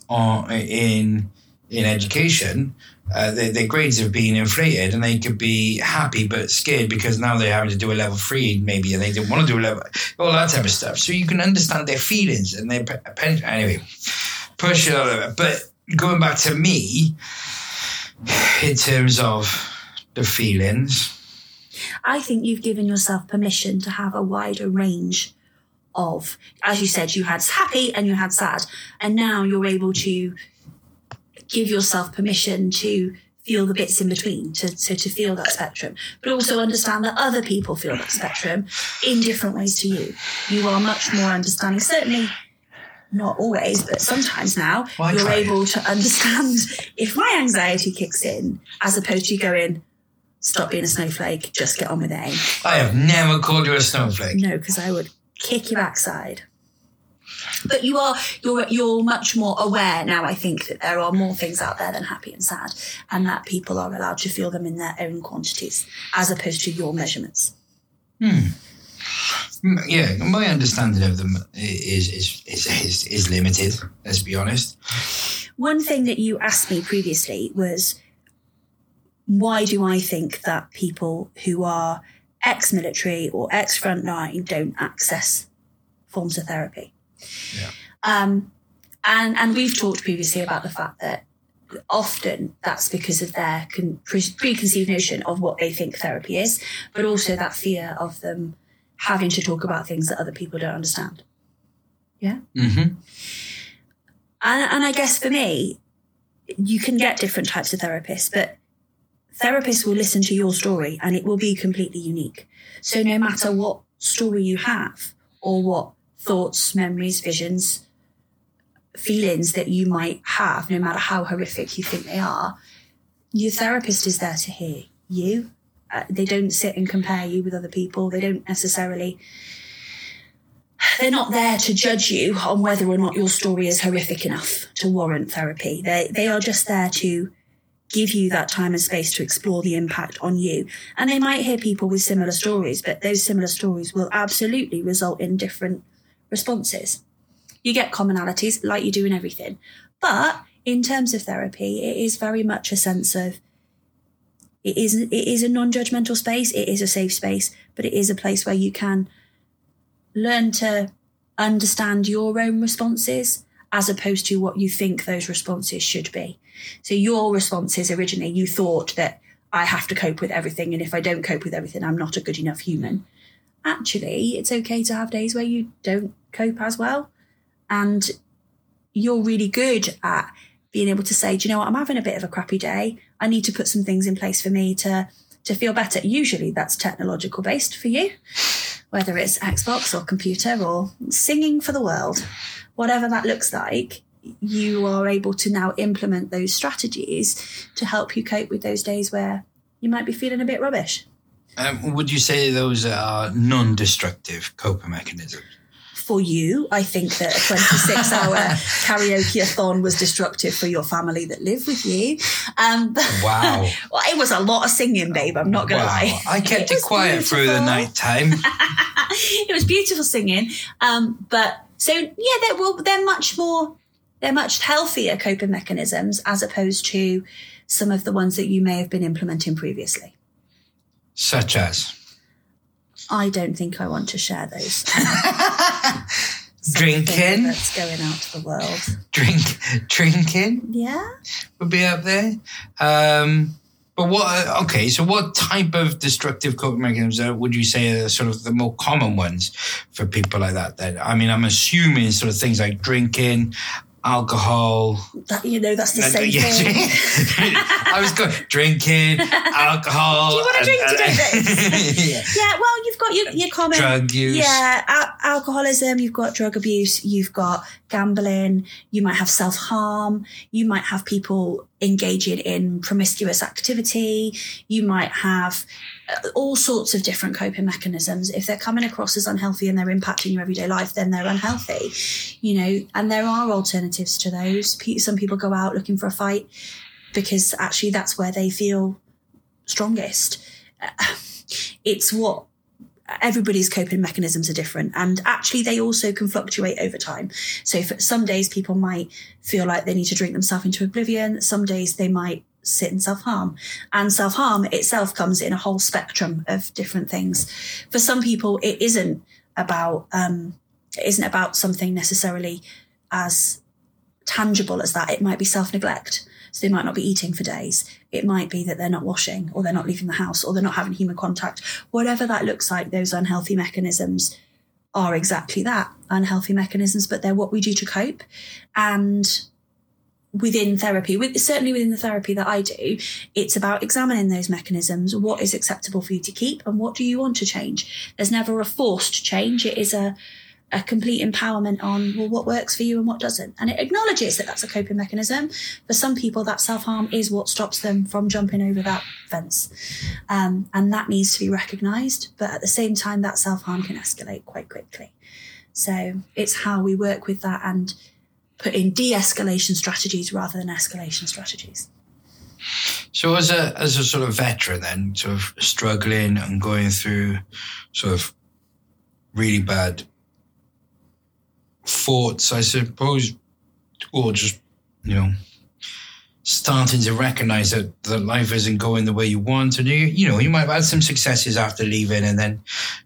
on in in education uh, their, their, grades have been inflated and they could be happy but scared because now they're having to do a level three maybe and they don't want to do a level all that type of stuff so you can understand their feelings and their anyway push it over but going back to me in terms of the feelings i think you've given yourself permission to have a wider range of as you said you had happy and you had sad and now you're able to give yourself permission to feel the bits in between, to, to, to feel that spectrum, but also understand that other people feel that spectrum in different ways to you. You are much more understanding, certainly not always, but sometimes now Why you're able to understand if my anxiety kicks in, as opposed to going, stop being a snowflake, just get on with it. I have never called you a snowflake. No, because I would kick your backside but you are you're you're much more aware now. I think that there are more things out there than happy and sad, and that people are allowed to feel them in their own quantities as opposed to your measurements. Hmm. Yeah, my understanding of them is is is is, is limited. Let's be honest. One thing that you asked me previously was why do I think that people who are ex-military or ex-frontline don't access forms of therapy? Yeah. Um, and and we've talked previously about the fact that often that's because of their con- preconceived notion of what they think therapy is, but also that fear of them having to talk about things that other people don't understand. Yeah. Mm-hmm. And and I guess for me, you can get different types of therapists, but therapists will listen to your story and it will be completely unique. So no matter what story you have or what thoughts, memories, visions, feelings that you might have, no matter how horrific you think they are, your therapist is there to hear you. Uh, they don't sit and compare you with other people. They don't necessarily. They're not there to judge you on whether or not your story is horrific enough to warrant therapy. They they are just there to give you that time and space to explore the impact on you. And they might hear people with similar stories, but those similar stories will absolutely result in different responses. You get commonalities like you do in everything. But in terms of therapy, it is very much a sense of it is it is a non-judgmental space, it is a safe space, but it is a place where you can learn to understand your own responses as opposed to what you think those responses should be. So your responses originally you thought that I have to cope with everything and if I don't cope with everything I'm not a good enough human actually, it's okay to have days where you don't cope as well. And you're really good at being able to say, do you know what? I'm having a bit of a crappy day. I need to put some things in place for me to, to feel better. Usually that's technological based for you, whether it's Xbox or computer or singing for the world, whatever that looks like. You are able to now implement those strategies to help you cope with those days where you might be feeling a bit rubbish. Um, would you say those are non-destructive coping mechanisms? For you, I think that a 26 hour karaoke-a-thon was destructive for your family that live with you. Um, wow. well, it was a lot of singing, babe. I'm not going to wow. lie. I kept it, it quiet beautiful. through the night time. it was beautiful singing. Um, but so, yeah, they're, well, they're much more, they're much healthier coping mechanisms as opposed to some of the ones that you may have been implementing previously. Such as? I don't think I want to share those. drinking that's going out to the world. Drink, drinking. Yeah, would be up there. Um, but what? Okay, so what type of destructive coping mechanisms would you say are sort of the more common ones for people like that? That I mean, I'm assuming sort of things like drinking, alcohol. That you know, that's the same Yeah, thing. I was going drinking, alcohol. Do you want to drink to do and- this? Uh, yeah. Yeah, well, you've got your, your common Drug use. Yeah, al- alcoholism, you've got drug abuse, you've got gambling, you might have self harm, you might have people engaging in promiscuous activity, you might have uh, all sorts of different coping mechanisms. If they're coming across as unhealthy and they're impacting your everyday life, then they're unhealthy, you know, and there are alternatives to those. Some people go out looking for a fight because actually that's where they feel strongest. Uh, It's what everybody's coping mechanisms are different and actually they also can fluctuate over time. So for some days people might feel like they need to drink themselves into oblivion some days they might sit in self-harm and self-harm itself comes in a whole spectrum of different things. For some people it isn't about um it isn't about something necessarily as tangible as that. It might be self-neglect so they might not be eating for days. It might be that they're not washing or they're not leaving the house or they're not having human contact. Whatever that looks like, those unhealthy mechanisms are exactly that unhealthy mechanisms, but they're what we do to cope. And within therapy, with, certainly within the therapy that I do, it's about examining those mechanisms. What is acceptable for you to keep and what do you want to change? There's never a forced change. It is a, a complete empowerment on well what works for you and what doesn't. And it acknowledges that that's a coping mechanism. For some people that self-harm is what stops them from jumping over that fence. Um, and that needs to be recognized. But at the same time that self-harm can escalate quite quickly. So it's how we work with that and put in de-escalation strategies rather than escalation strategies. So as a as a sort of veteran, then sort of struggling and going through sort of really bad thoughts, I suppose, or just you know starting to recognize that that life isn't going the way you want, and you you know you might have had some successes after leaving, and then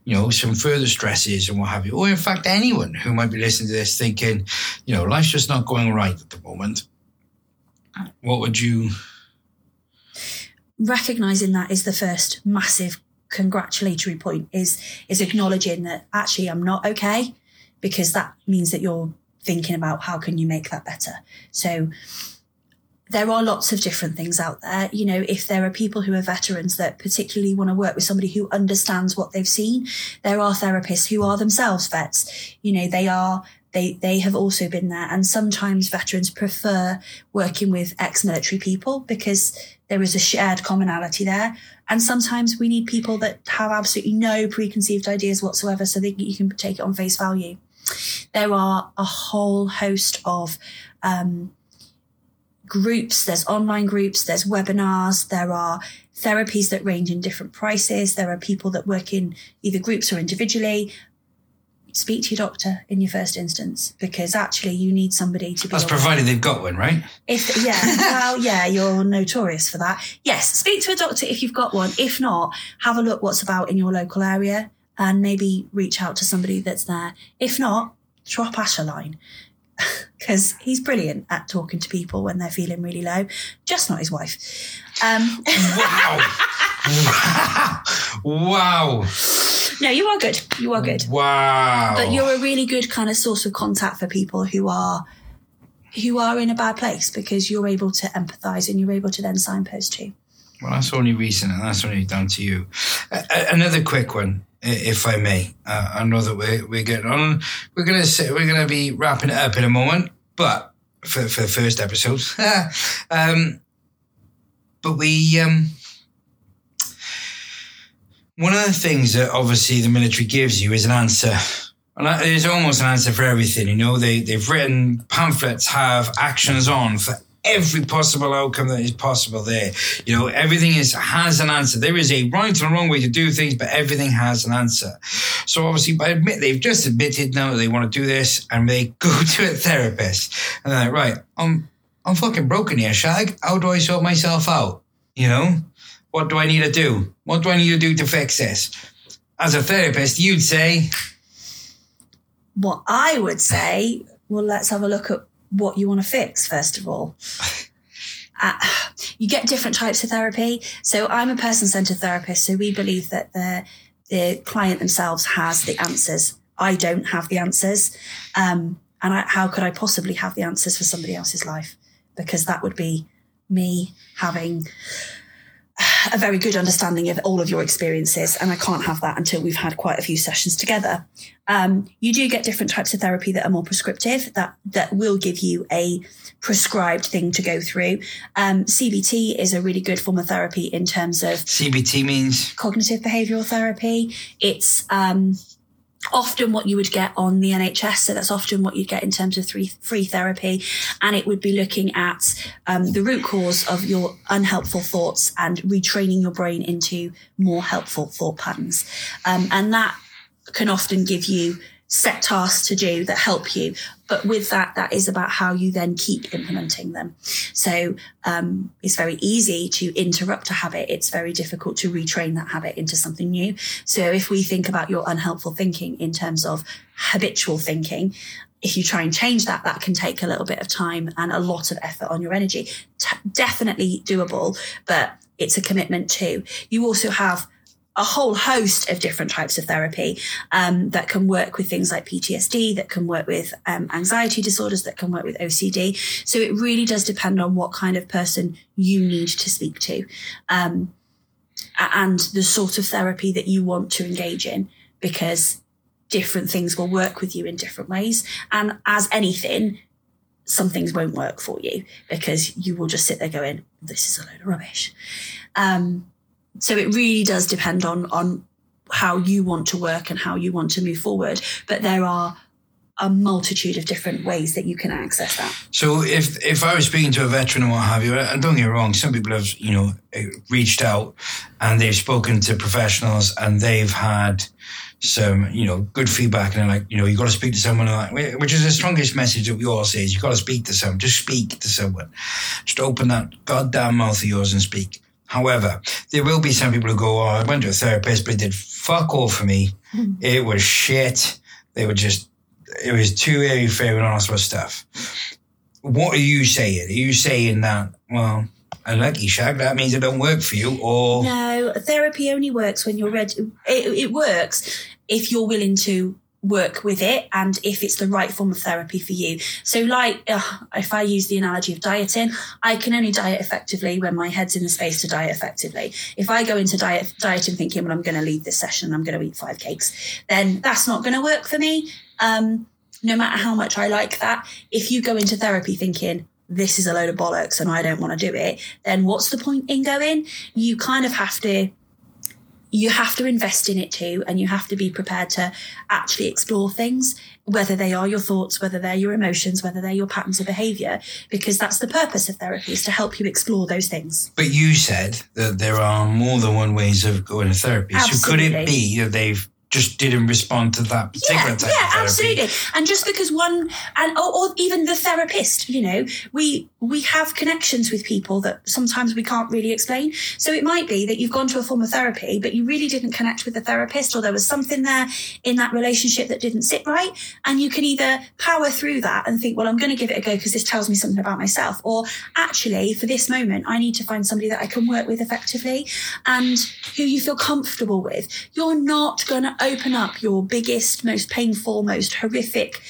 you know some further stresses and what have you, or in fact anyone who might be listening to this thinking, you know, life's just not going right at the moment. What would you? recognizing that is the first massive congratulatory point is is acknowledging that actually I'm not okay because that means that you're thinking about how can you make that better so there are lots of different things out there. You know, if there are people who are veterans that particularly want to work with somebody who understands what they've seen, there are therapists who are themselves vets. You know, they are, they, they have also been there. And sometimes veterans prefer working with ex-military people because there is a shared commonality there. And sometimes we need people that have absolutely no preconceived ideas whatsoever so that you can take it on face value. There are a whole host of, um, groups, there's online groups, there's webinars, there are therapies that range in different prices, there are people that work in either groups or individually. Speak to your doctor in your first instance because actually you need somebody to be. That's provided they've got one, right? If yeah, well, yeah, you're notorious for that. Yes, speak to a doctor if you've got one. If not, have a look what's about in your local area and maybe reach out to somebody that's there. If not, drop Ash a line because he's brilliant at talking to people when they're feeling really low. Just not his wife. Um, Wow. wow. Wow. no, you are good. You are good. Wow. But you're a really good kind of source of contact for people who are who are in a bad place because you're able to empathize and you're able to then signpost to. Well, that's only recent, and that's only down to you. Uh, another quick one, if I may. Uh, I know that we're, we're getting on. We're gonna we're gonna be wrapping it up in a moment, but for for the first episode, um, but we um. One of the things that obviously the military gives you is an answer. And there's almost an answer for everything, you know. They they've written pamphlets, have actions on for every possible outcome that is possible there. You know, everything is has an answer. There is a right and a wrong way to do things, but everything has an answer. So obviously, by admit they've just admitted now that they want to do this, and they go to a therapist, and they're like, right, I'm I'm fucking broken here, Shag. How do I sort myself out? You know, what do I need to do? What do I need to do to fix this? As a therapist, you'd say, What I would say, well, let's have a look at what you want to fix first of all. Uh, you get different types of therapy. So I'm a person-centered therapist. So we believe that the the client themselves has the answers. I don't have the answers. Um, and I, how could I possibly have the answers for somebody else's life? Because that would be me having a very good understanding of all of your experiences, and I can't have that until we've had quite a few sessions together. Um, you do get different types of therapy that are more prescriptive, that that will give you a prescribed thing to go through. Um, CBT is a really good form of therapy in terms of CBT means cognitive behavioural therapy. It's um, often what you would get on the NHS. So that's often what you'd get in terms of free, free therapy. And it would be looking at um, the root cause of your unhelpful thoughts and retraining your brain into more helpful thought patterns. Um, and that can often give you set tasks to do that help you. But with that, that is about how you then keep implementing them. So um, it's very easy to interrupt a habit. It's very difficult to retrain that habit into something new. So if we think about your unhelpful thinking in terms of habitual thinking, if you try and change that, that can take a little bit of time and a lot of effort on your energy. T- definitely doable, but it's a commitment too. You also have a whole host of different types of therapy um, that can work with things like PTSD, that can work with um, anxiety disorders, that can work with OCD. So it really does depend on what kind of person you need to speak to um, and the sort of therapy that you want to engage in, because different things will work with you in different ways. And as anything, some things won't work for you because you will just sit there going, this is a load of rubbish. Um, so it really does depend on on how you want to work and how you want to move forward. But there are a multitude of different ways that you can access that. So if if I was speaking to a veteran and what have you, and don't get me wrong, some people have you know eh, reached out and they've spoken to professionals and they've had some you know good feedback and they're like you know you got to speak to someone like which is the strongest message that we all say is you got to speak to someone just speak to someone just open that goddamn mouth of yours and speak However, there will be some people who go, Oh, I went to a therapist, but it did fuck all for me. Mm. It was shit. They were just, it was too airy fair and all sorts of stuff. What are you saying? Are you saying that, well, unlucky shag, that means it don't work for you or? No, therapy only works when you're ready. It, it works if you're willing to work with it and if it's the right form of therapy for you. So like uh, if I use the analogy of dieting, I can only diet effectively when my head's in the space to diet effectively. If I go into diet dieting thinking, well, I'm going to leave this session and I'm going to eat five cakes, then that's not going to work for me. Um, no matter how much I like that, if you go into therapy thinking, this is a load of bollocks and I don't want to do it, then what's the point in going? You kind of have to you have to invest in it too and you have to be prepared to actually explore things whether they are your thoughts whether they're your emotions whether they're your patterns of behavior because that's the purpose of therapy is to help you explore those things but you said that there are more than one ways of going to therapy Absolutely. so could it be that they've just didn't respond to that particular yeah, type yeah, absolutely. And just because one, and or, or, even the therapist, you know, we we have connections with people that sometimes we can't really explain. So it might be that you've gone to a form of therapy, but you really didn't connect with the therapist, or there was something there in that relationship that didn't sit right, and you can either power through that and think, well, I'm going to give it a go because this tells me something about myself, or actually, for this moment, I need to find somebody that I can work with effectively and who you feel comfortable with. You're not going to open up your biggest, most painful, most horrific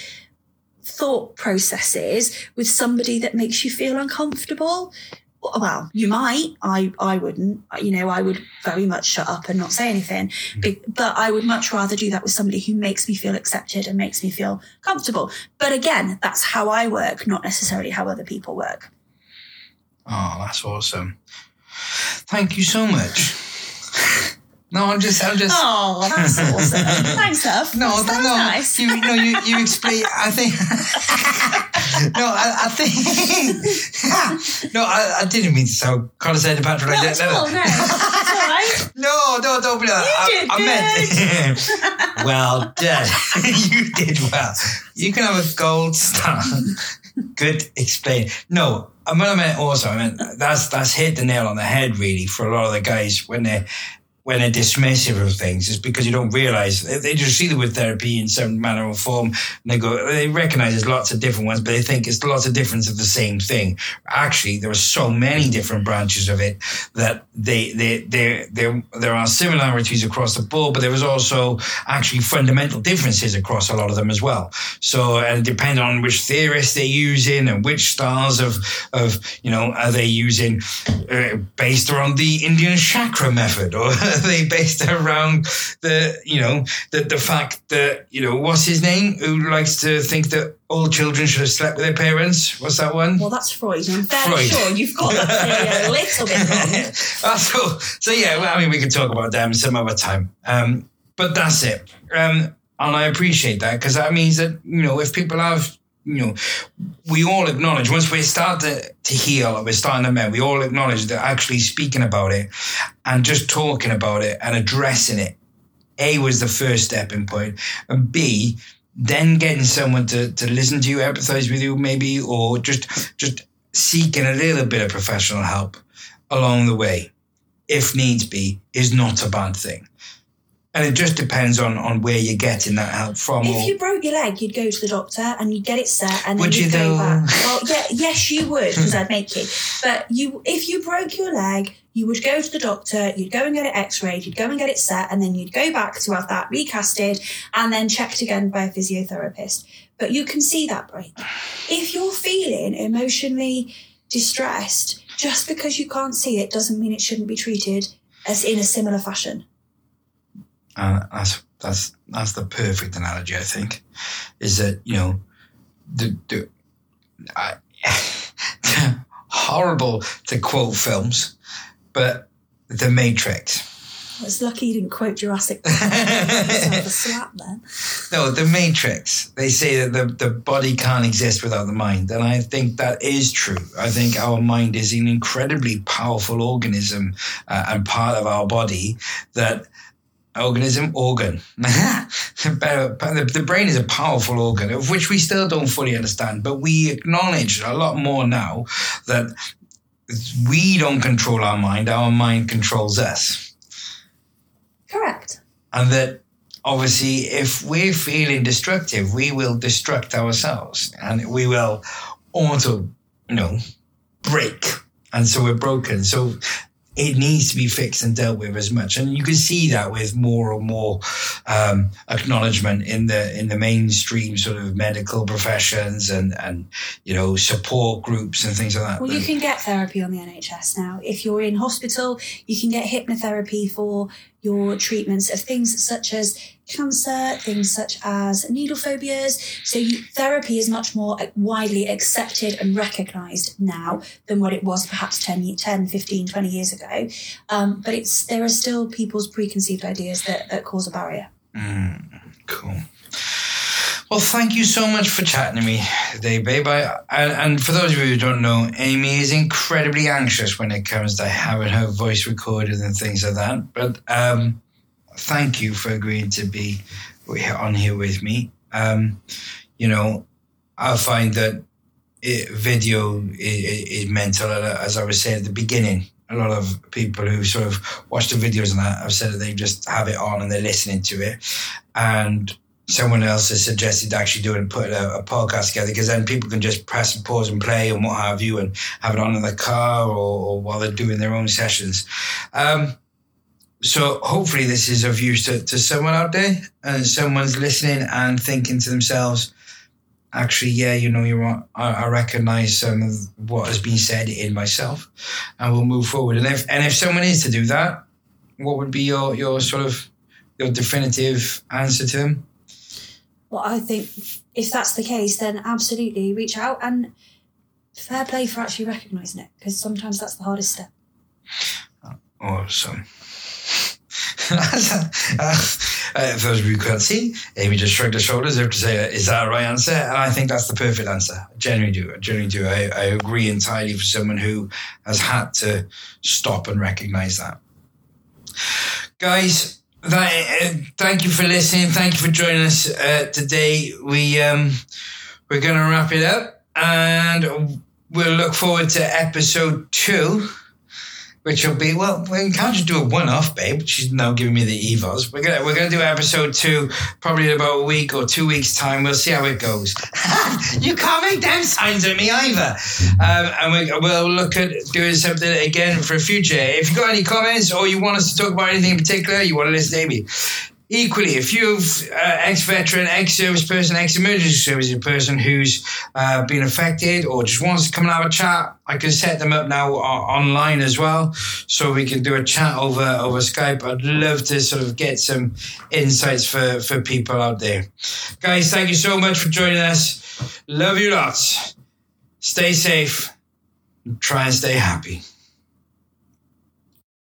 thought processes with somebody that makes you feel uncomfortable. Well, you might. I, I wouldn't. You know, I would very much shut up and not say anything. Mm. But I would much rather do that with somebody who makes me feel accepted and makes me feel comfortable. But again, that's how I work, not necessarily how other people work. Oh, that's awesome. Thank you so much. No, I'm just, I'm just. Oh, that's awesome! Thanks, love. No, that's no, nice. you, no, you, you explain. I think. no, I, I think. no, I, I, didn't mean to sound condescending, Patrick. Not at all, no. It's all right. No, no, don't be like that. You I, did I meant. well done. you did well. You can have a gold star. Good explain. No, I mean, I meant also, I mean, that's that's hit the nail on the head really for a lot of the guys when they when they're dismissive of things is because you don't realize they, just see the word therapy in some manner or form and they go they recognize there's lots of different ones but they think it's lots of difference of the same thing. Actually there are so many different branches of it that they they they there there are similarities across the board but there is also actually fundamental differences across a lot of them as well. So and depending on which theorists they're using and which styles of of you know are they using uh, based around the indian chakra method or they based around the you know the the fact that you know what's his name who likes to think that all children should have slept with their parents. What's that one? Well, that's Freud. I'm fairly Freud. sure you've got that a little bit wrong. Ah, so so yeah. Well, I mean, we could talk about them some other time. Um, but that's it. Um, and I appreciate that because that means that you know if people have you know, we all acknowledge once we start to, to heal we're starting to mend, we all acknowledge that actually speaking about it and just talking about it and addressing it, A was the first stepping point, and B, then getting someone to, to listen to you, empathize with you, maybe, or just just seeking a little bit of professional help along the way, if needs be, is not a bad thing. And it just depends on, on where you're getting that help from. If you broke your leg, you'd go to the doctor and you'd get it set, and then Would you'd you go though? back. Well, yeah, yes, you would, because I'd make you. But you, if you broke your leg, you would go to the doctor, you'd go and get it X-rayed, you'd go and get it set, and then you'd go back to have that recasted and then checked again by a physiotherapist. But you can see that break. If you're feeling emotionally distressed, just because you can't see it doesn't mean it shouldn't be treated as in a similar fashion. And that's that's that's the perfect analogy. I think is that you know the the I, horrible to quote films, but The Matrix. I was lucky you didn't quote Jurassic Park. A slap then. No, The Matrix. They say that the, the body can't exist without the mind. And I think that is true. I think our mind is an incredibly powerful organism uh, and part of our body that organism organ. The, brain is a powerful organ of which we still don't fully understand, but we acknowledge a lot more now that we don't control our mind, our mind controls us Correct. and that obviously if we're feeling destructive we will destruct ourselves and we will auto you know break and so we're broken so it needs to be fixed and dealt with as much and you can see that with more and more um, acknowledgement in the in the mainstream sort of medical professions and and you know support groups and things like that Well, you can get therapy on the NHS now. If you're in hospital, you can get hypnotherapy for your treatments of things such as cancer, things such as needle phobias. So therapy is much more widely accepted and recognised now than what it was perhaps 10, 10 15, 20 years ago. Um, but it's there are still people's preconceived ideas that, that cause a barrier. Cool. Well, thank you so much for chatting to me today, babe. I, and, and for those of you who don't know, Amy is incredibly anxious when it comes to having her voice recorded and things like that. But um, thank you for agreeing to be on here with me. Um, you know, I find that it, video is, is mental, as I was saying at the beginning. A lot of people who sort of watch the videos and that have said that they just have it on and they're listening to it. And someone else has suggested actually doing put a, a podcast together because then people can just press and pause and play and what have you and have it on in the car or, or while they're doing their own sessions. Um, so hopefully this is of use to, to someone out there and someone's listening and thinking to themselves, actually, yeah, you know, you're right. I, I recognize some of what has been said in myself and we'll move forward. And if, and if someone is to do that, what would be your, your sort of, your definitive answer to them? Well, I think if that's the case, then absolutely reach out and fair play for actually recognising it because sometimes that's the hardest step. Awesome. Uh, uh, those of you who can't see, Amy just shrugged her shoulders as if to say, "Is that a right answer?" And I think that's the perfect answer. I genuinely do. I genuinely do. I, I agree entirely for someone who has had to stop and recognise that. Guys, that, uh, thank you for listening. Thank you for joining us uh, today. We um, we're going to wrap it up, and we'll look forward to episode two which will be well. We can't just do a one-off, babe. She's now giving me the evos. We're gonna we're gonna do episode two probably in about a week or two weeks time. We'll see how it goes. you can't make damn signs at me either. Um, and we, we'll look at doing something again for the future. If you've got any comments or you want us to talk about anything in particular, you want to listen to Amy. Equally, if you're uh, ex-veteran, ex-service person, ex-emergency services person who's uh, been affected or just wants to come and have a chat, I can set them up now uh, online as well, so we can do a chat over over Skype. I'd love to sort of get some insights for for people out there, guys. Thank you so much for joining us. Love you lots. Stay safe. Try and stay happy.